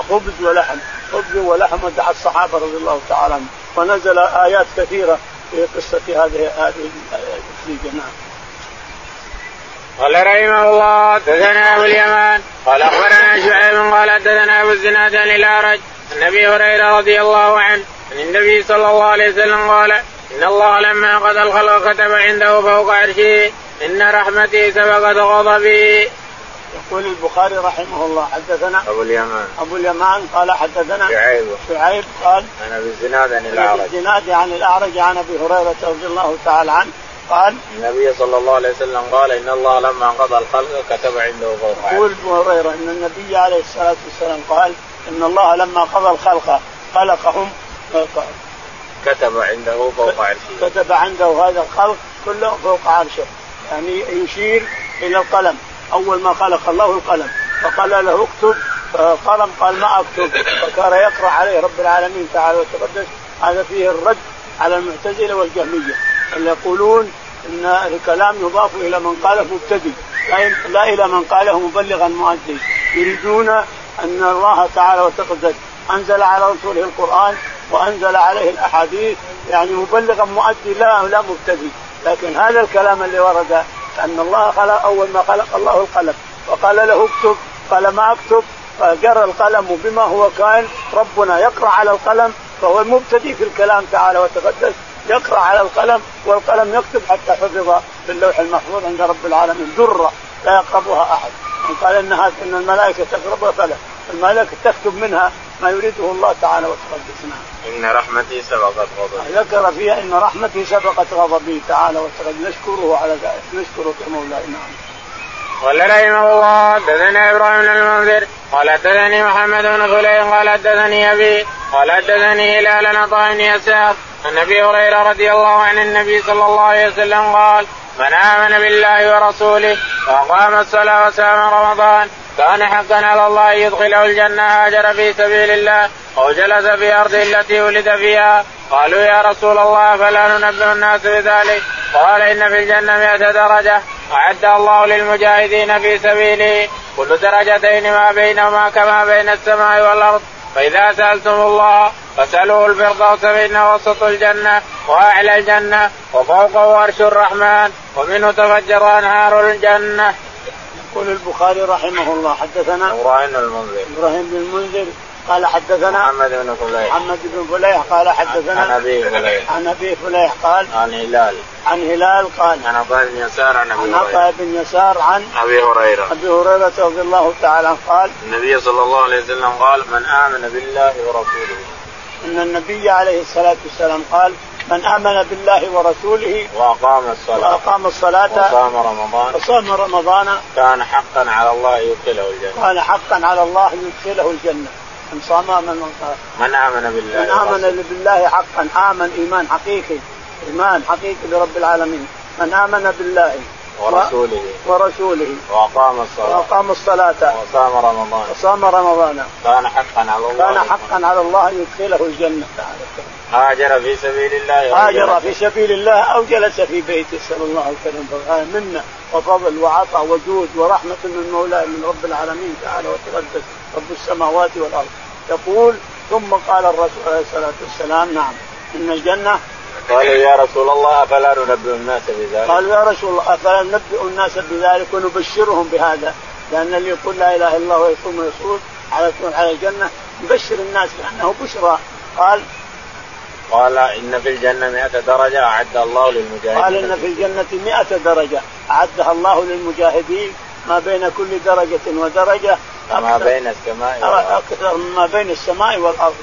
خبز ولحم. خبز ولحم ودعا الصحابة رضي الله تعالى عنهم. ونزل آيات كثيرة في قصة هذه هذه الزيجة نعم. قال رحمه الله حدثنا أبو اليمان قال أخبرنا شعيب قال حدثنا أبو الزناد عن الأعرج عن أبي هريرة رضي الله عنه عن النبي صلى الله عليه وسلم قال إن الله لما قضى الخلق كتب عنده فوق عرشه. إن رحمتي سبقت غضبي. يقول البخاري رحمه الله حدثنا أبو اليمان. أبو اليمان قال حدثنا شعيب. شعيب قال عن أبي الزناد عن الأعرج. الزناد عن الأعرج عن أبي هريرة رضي الله تعالى عنه قال النبي صلى الله عليه وسلم قال إن الله لما قضى الخلق كتب عنده فوق يقول أبو هريرة إن النبي عليه الصلاة والسلام قال إن الله لما قضى الخلق خلقهم كتب عنده فوق عرشه. كتب عنده هذا الخلق كله فوق عرشه. يعني يشير إلى القلم. أول ما خلق الله القلم. فقال له اكتب. فالقلم قال ما أكتب. فكان يقرأ عليه رب العالمين تعالى وتقدس. هذا فيه الرد على المعتزلة والجهمية. اللي يقولون إن الكلام يضاف إلى من قاله مبتدئ. لا إلى من قاله مبلغا مؤدي. يريدون أن الله تعالى وتقدس. أنزل على رسوله القرآن وأنزل عليه الأحاديث يعني مبلغا مؤدي لا لا مبتدئ. لكن هذا الكلام اللي ورد أن الله خلق أول ما خلق الله القلم وقال له اكتب قال ما أكتب؟ فجرى القلم بما هو كائن ربنا يقرأ على القلم فهو المبتدئ في الكلام تعالى وتقدس يقرأ على القلم والقلم يكتب حتى حفظ في اللوح المحفوظ عند رب العالمين درة لا يقربها أحد. قال إنها إن الملائكة تقربها فلا الملائكة تكتب منها ما يريده الله تعالى وتقدس نعم. إن رحمتي سبقت غضبي. ذكر فيها إن رحمتي سبقت غضبي تعالى وتقدس نشكره على ذلك نشكرك يا مولاي نعم. قال رحمه الله حدثنا إبراهيم بن المنذر قال حدثني محمد بن سليم قال حدثني أبي قال حدثني هلال عطاء بن يسار عن أبي هريرة رضي الله عن النبي صلى الله عليه وسلم قال من آمن بالله ورسوله واقام الصلاة وسام رمضان كان حقا على الله يدخله الجنة هاجر في سبيل الله أو جلس في ارضه التي ولد فيها. قالوا يا رسول الله فلا ننبه الناس بذلك؟ قال إن في الجنة مئة درجة. أعد الله للمجاهدين في سبيله كل درجتين ما بينهما كما بين السماء والأرض. فإذا سألتم الله فاسألوه الفردوس فإنه وسط الجنة وأعلى الجنة وفوقه عرش الرحمن ومنه تفجر أنهار الجنة. يقول البخاري رحمه الله. حدثنا إبراهيم بن المنذر. إبراهيم بن المنذر قال حدثنا محمد بن فليح. محمد بن فليح قال حدثنا عن أبي فليح. عن أبي فليح قال عن هلال. عن هلال قال عن عطاء بن يسار عن أبي عن عطاء بن يسار عن أبي هريرة. أبي هريرة رضي الله تعالى عنه قال النبي صلى الله عليه وسلم قال من آمن بالله ورسوله. إن النبي عليه الصلاة والسلام قال من آمن بالله ورسوله وأقام الصلاة. وأقام الصلاة. وصام رمضان. وصام رمضان. كان حقا على الله يدخله الجنة. كان حقا على الله يدخله الجنة. من صام من من آمن بالله من آمن بالله حقا آمن إيمان حقيقي. إيمان حقيقي برب العالمين. من آمن بالله ورسوله. ورسوله. وأقام الصلاة. وأقام الصلاة. وصام رمضان. وصام رمضان. كان حقا على الله كان حقا على الله يدخله الجنة. هاجر في سبيل الله هاجر في سبيل الله أو جلس في بيته صلى الله عليه وسلم منا وفضل وعطاء وجود ورحمة من مولاه من رب العالمين تعالى وتقدس رب السماوات والأرض. يقول ثم قال الرسول عليه الصلاة والسلام نعم إن الجنة قالوا يا رسول الله أفلا ننبئ الناس بذلك؟ قالوا يا رسول الله أفلا ننبئ الناس بذلك ونبشرهم بهذا؟ لأن اللي يقول لا إله إلا الله ويصوم ويصوم على على الجنة نبشر الناس بأنه بشرى. قال قال إن في الجنة مئة درجة أعدها الله للمجاهدين. قال إن في الجنة مئة درجة أعدها الله للمجاهدين ما بين كل درجة ودرجة ما بين السماء والأرض. أكثر مما بين السماء والأرض.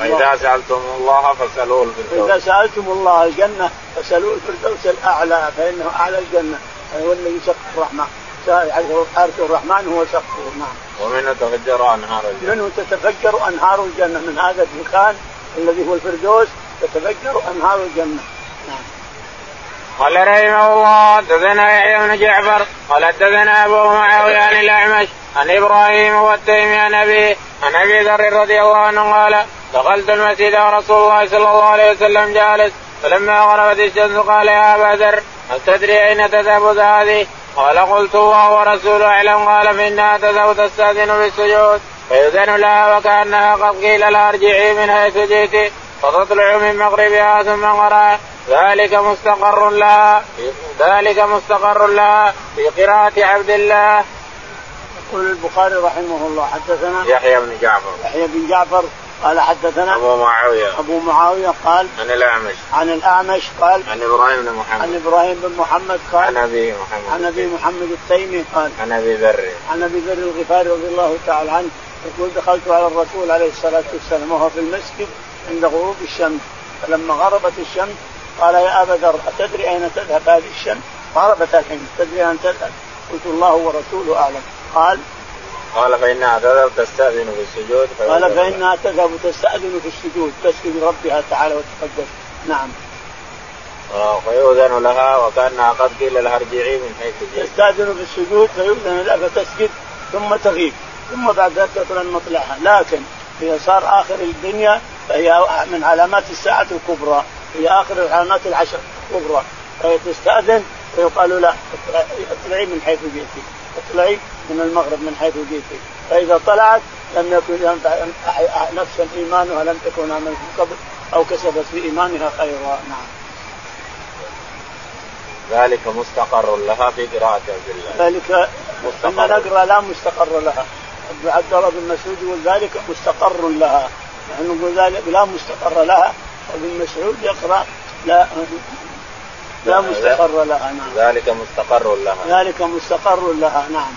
فإذا سألتم الله فاسألوه الفردوس. إذا سألتم الله الجنة فاسألوه الفردوس الأعلى فإنه أعلى الجنة. هو الذي سقف الرحمن. عرش الرحمن هو سقفه نعم ومنه تفجر أنهار الجنة. منه تتفجر أنهار الجنة من هذا المكان الذي هو الفردوس تتفجر أنهار الجنة. نعم قال رحمه الله حدثنا يحيى بن جعفر قال حدثنا أبو معاوية عن الأعمش عن إبراهيم والتيمي عن أبي عن أبي ذر رضي الله عنه قال دخلت المسجد ورسول الله صلى الله عليه وسلم جالس فلما غربت الشمس قال يا أبا ذر هل تدري أين تذهب هذه؟ قال قلت الله ورسوله أعلم. قال فإنها تذهب تستأذن بالسجود. فيؤذن لها وكانها قد قيل لها أرجعي من حيث جئت فتطلع من مغربها ثم قرأ ذلك مستقر لها ذلك مستقر لها في قراءة عبد الله. يقول البخاري رحمه الله حدثنا يحيى بن جعفر. يحيى بن جعفر قال حدثنا أبو معاوية. أبو معاوية قال عن الأعمش. عن الأعمش قال عن إبراهيم بن محمد. عن إبراهيم بن محمد قال عن أبي محمد. عن أبي محمد التيمي قال عن أبي ذر. عن أبي ذر الغفاري رضي الله تعالى عنه يقول دخلت على الرسول عليه الصلاة والسلام وهو في المسجد عند غروب الشمس. فلما غربت الشمس قال يا أبا ذر أتدري أين تذهب هذه الشمس؟ غربت الحين. تدري أين تذهب؟ قلت الله ورسوله أعلم. قال قال فإنها تذهب تستأذن في السجود. قال فإنها تذهب تستأذن في السجود. تسجد ربها تعالى وتقدس. نعم. فيؤذن لها وكأنها قد قيل لها ارجعي من حيث جئت. تستأذن في السجود فيؤذن لها فتسجد ثم تغيب. ثم بعد ذلك تطلع مطلعها لكن اذا صار آخر الدنيا فهي من علامات الساعة الكبرى. هي آخر العلامات العشر الكبرى. فهي تستأذن فيقال لا اطلعي من حيث جئتي. اطلعي من المغرب من حيث جئتي. فإذا طلعت لم يكن ينفع نفسا إيمانها لم تكن عملت من قبل أو كسبت في ايمانها خيرا. نعم. ذلك مستقر لها في قراءة عبد الله. ذلك أن نقرأ لا مستقر لها. عبد الله بن مسعود يقول ذلك مستقر لها. نحن نقول ذلك لا مستقر لها وابن مسعود يقرأ لا لا مستقر لها نعم. ذلك مستقر لها. ذلك مستقر لها نعم.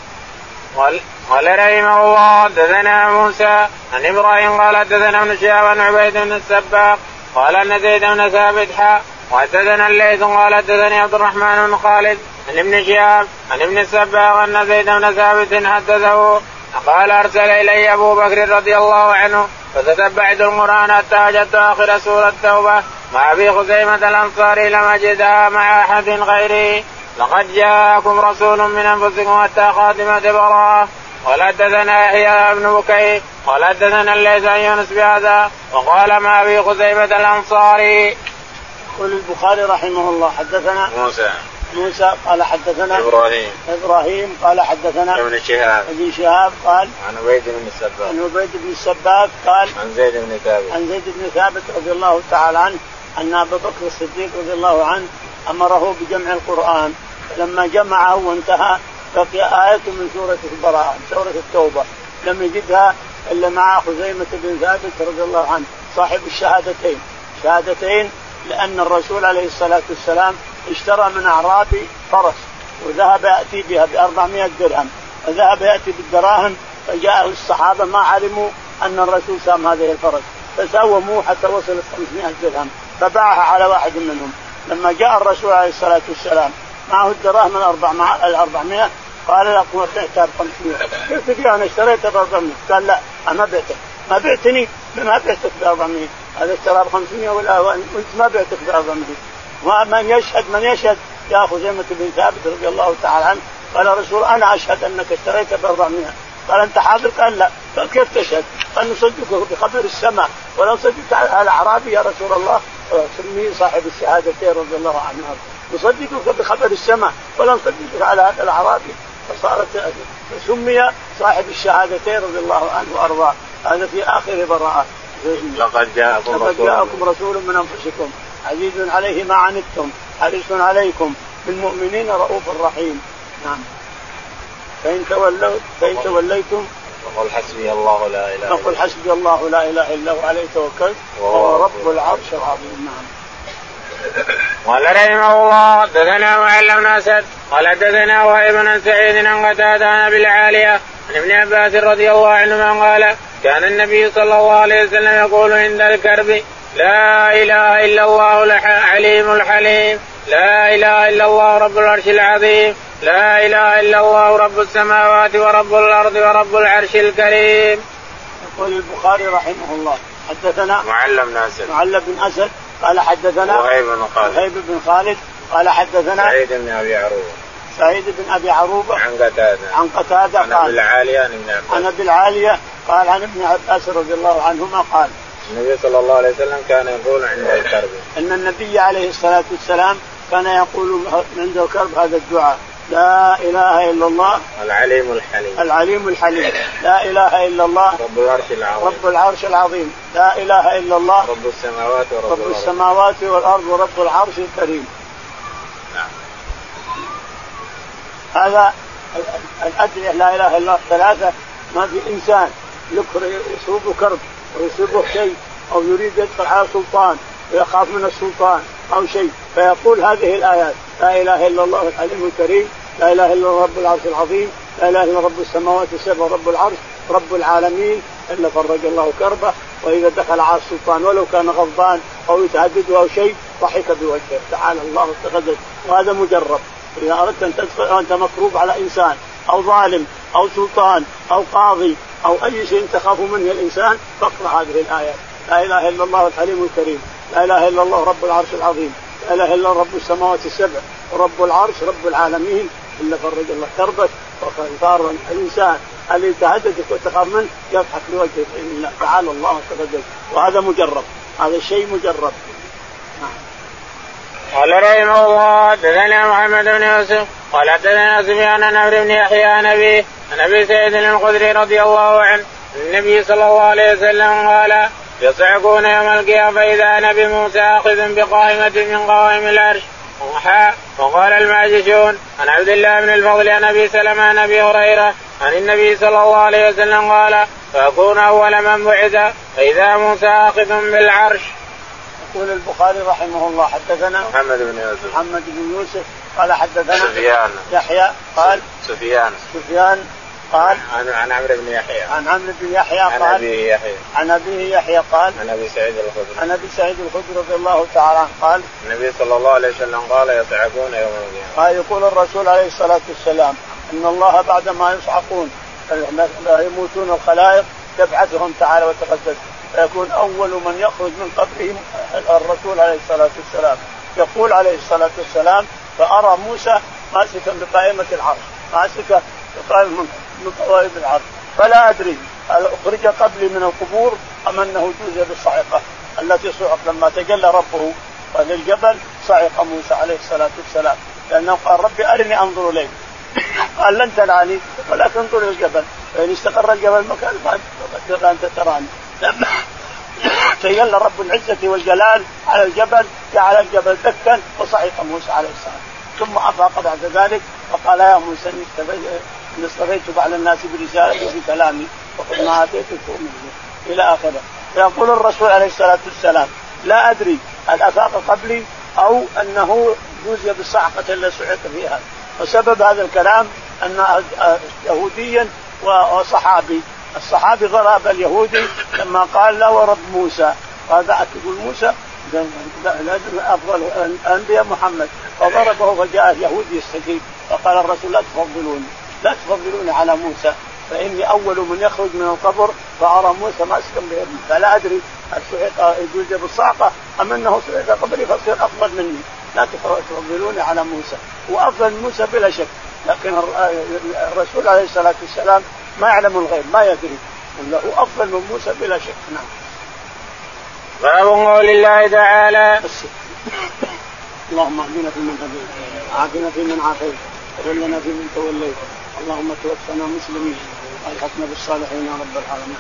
قال قال رحمه الله حدثنا موسى عن إبراهيم قال حدثنا ابن شهاب عن عبيد بن السباق قال أن زيد بن ثابت حا وحدثنا الليث قال حدثني عبد الرحمن بن خالد عن ابن شهاب عن ابن السباق أن زيد بن ثابت حدثه قال أرسل إلي أبو بكر رضي الله عنه فتتبعت القرآن حتى وجدت آخر سورة التوبة مع أبي خزيمة الأنصاري لم أجدها مع أحد غيره لقد جاءكم رسول من أنفسكم حتى خاتمة براءة قال حدثنا يحيى بن بكير قال حدثنا الليث عن يونس بهذا وقال ما أبي خزيمة الأنصاري. يقول البخاري رحمه الله حدثنا موسى موسى قال حدثنا إبراهيم. إبراهيم قال حدثنا ابن شهاب. ابن شهاب قال عن عبيد بن السباق عن عبيد بن السباق قال عن زيد بن ثابت. عن زيد بن ثابت رضي الله تعالى عنه أن أبا بكر الصديق رضي الله عنه أمره بجمع القرآن. فلما جمعه وانتهى بقي آية من سورة البراءة سورة التوبة. لم يجدها إلا مع خزيمة بن ثابت رضي الله عنه صاحب الشهادتين. شهادتين لأن الرسول عليه الصلاة والسلام اشترى من أعرابي فرس وذهب يأتي بها ب 400 درهم. فذهب يأتي بالدراهم فجاء الصحابة ما علموا أن الرسول سام هذه الفرس. فساوموه حتى وصلت 500 درهم فباعها على واحد منهم. لما جاء الرسول عليه الصلاة والسلام معه الدراهم الاربع مع ال 400 قال لكم بعتها ب 500 قلت فيها أنا اشتريتها ب 400 قال لا ما بعتك. ما بعتني ما بعتك ب 400 هذا اشترى ب 500 ولا وأنت ما بعتك ب 400 ومن يشهد من يشهد. يا خزيمة بن ثابت رضي الله تعالى عنه قال الرسول أنا أشهد أنك اشتريت ب 400 قال أنت حاضر؟ قال لا. قال كيف تشهد؟ قال نصدقه بخبر السماء. ولا نصدق على الأعرابي يا رسول الله. سميه صاحب الشهادتين رضي الله عنه. نصدقك بخبر السماء. ولا نصدقك على هذا الأعرابي فصارت سمي صاحب الشهادتين رضي الله عنه وأرضاه. هذا في آخر براءة. لقد جاءكم لقد جاءكم رسول من أنفسكم. عزيز عليه ما عنتم حريص عليكم. بالمؤمنين رؤوف رحيم. نعم. فإن تولوا فإن توليتم فقل حسبي الله لا إله إلا فقل حسبي الله لا إله إلا هو. عليه توكلت. وهو رب العرش العظيم. نعم. قال رحمه الله حدثنا معلم أسد. قال حدثنا وهيب بن سعيد عن قتادة عن بالعاليه عن ابن عباس رضي الله عنهما قال كان النبي صلى الله عليه وسلم يقول عند الكرب لا إله إلا الله العليم الحليم. لا إله إلا الله رب العرش العظيم. لا إله إلا الله رب السماوات ورب الأرض ورب العرش الكريم. يقول البخاري رحمه الله حدثنا معلم بن اسد معلم بن أسد قال حدثنا وهيب بن خالد. وهيب بن خالد قال حدثنا سعيد بن أبي عروبة. سعيد بن أبي عروبة عن قتادة. عن قتادة عن أبي العالية عن ابن عباس. عن أبي العالية قال عن ابن عباس رضي الله عنهما قال النبي صلى الله عليه وسلم كان يقول عند الكرب. إن النبي عليه الصلاة والسلام كان يقول عند الكرب هذا الدعاء. لا إله إلا الله. العليم الحليم. العليم الحليم. لا إله إلا الله. رب العرش العظيم. رب العرش العظيم. لا إله إلا الله. رب السماوات ورب رب. السماوات والأرض ورب العرش الكريم. نعم. هذا الأدعية لا إله إلا الله. ثلاثة. ما في إنسان يصيبه كرب. ويصيبه شيء أو يريد يدخل على سلطان ويخاف من السلطان أو شيء. فيقول هذه الآيات لا إله إلا الله الحليم الكريم لا إله إلا رب العرش العظيم لا إله إلا رب السماوات السبع رب العرش رب العالمين إلا فرج الله كربه. وإذا دخل على السلطان ولو كان غضبان أو يتهدده أو شيء ضحك بوجهه. تعالى الله وتقدس وهذا مجرب. إذا أردت أن تدخل وانت مكروب على إنسان أو ظالم أو سلطان أو قاضي أو أي شيء تخاف منه الإنسان فاقرأ هذه الايات لا إله إلا الله الحليم الكريم. لا إله إلا الله رب العرش العظيم. لا إله إلا رب السماوات السبع. ورب العرش رب العالمين. إلا فرج الله كربك. وصار الإنسان. اللي تهددك وتخاف منه؟ يضحك لوجهك تعالى الله وتقدس وهذا مجرب. هذا شيء مجرب. قال رحمه الله حدثنا محمد بن يوسف قال حدثنا سفيان عن عمرو بن يحيى عن ابي عن أبي سعيد الخدري رضي الله عنه النبي صلى الله عليه وسلم قال يصعقون يوم القيامة فإذا نبي موسى آخذ بقائمة من قوائم العرش وقال الماجشون عن عبد الله بن الفضل عن أبي سلمة عن أبي هريرة عن النبي صلى الله عليه وسلم قال فأكون أول من بعث فإذا موسى آخذ بالعرش. يقول البخاري رحمه الله حدثنا محمد بن يوسف. محمد بن يوسف قال حدثنا سفيان. يحيى قال سفيان. سفيان قال عن عن عمرو بن يحيى. عن عمرو بن يحيى عن قال أبيه يحيى. عن أبيه يحيى قال عن أبي سعيد الخدري. عن أبي سعيد الخدري رضي الله تعالى عنه قال النبي صلى الله عليه وسلم قال يصعقون يوم القيامة. قال يقول الرسول عليه الصلاة والسلام إن الله بعد ما يصعقون يموتون الخلائق يبعثهم تعالى وتقدس فيكون أول من يخرج من قبره الرسول عليه الصلاة والسلام. يقول عليه الصلاة والسلام فأرى موسى ماسكا بقائمة العرش. ماسكا بقائمة من قوائم العرش. فلا أدري هل أخرج قبلي من القبور أم أنه جوز بالصعقة التي صعق لما تجلى ربه. للجبل صعق موسى عليه الصلاة والسلام؟ لأنه قال ربي أرني أنظر إليك. قال لن تراني ولكن انظر إلى الجبل. فإن استقر الجبل مكان فانت تراني. لما تجلى رب العزة والجلال على الجبل جعل الجبل دكا وصعق موسى عليه السلام. ثم أفاق بعد ذلك فقال يا موسى اني اصطفيتك على الناس برسالتي وبكلامي وخذ ما اتيتك ومنه إلى آخره. فيقول الرسول عليه الصلاة والسلام لا أدري هل أفاق قبلي أو أنه جوزي بالصعقه التي صعق فيها. وسبب هذا الكلام أن يهوديا وصحابي الصحابي غراب اليهودي لما قال له ورب موسى. قال يقول موسى لازم أفضل الأنبياء محمد. فضربه فجاء يهودي يستجيب. فقال الرسول لا تفضلوني لا تفضلوني على موسى فإني أول من يخرج من القبر فأرى موسى ماسكا بيده. فلا أدري الصعق يجوز بالصعقة؟ أم إنه صعق قبري فصير أفضل مني؟ لا تفضلوني على موسى. وأفضل موسى بلا شك. لكن الرسول عليه الصلاة والسلام ما يعلم الغيب ما يدري. له أفضل من موسى بلا شك. نعم. باب قول الله تعالى. اللهم اهدنا فيمن هديت عافنا فيمن عافيت تولنا فيمن توليت. اللهم توفنا مسلمين وألحقنا بالصالحين يا رب العالمين.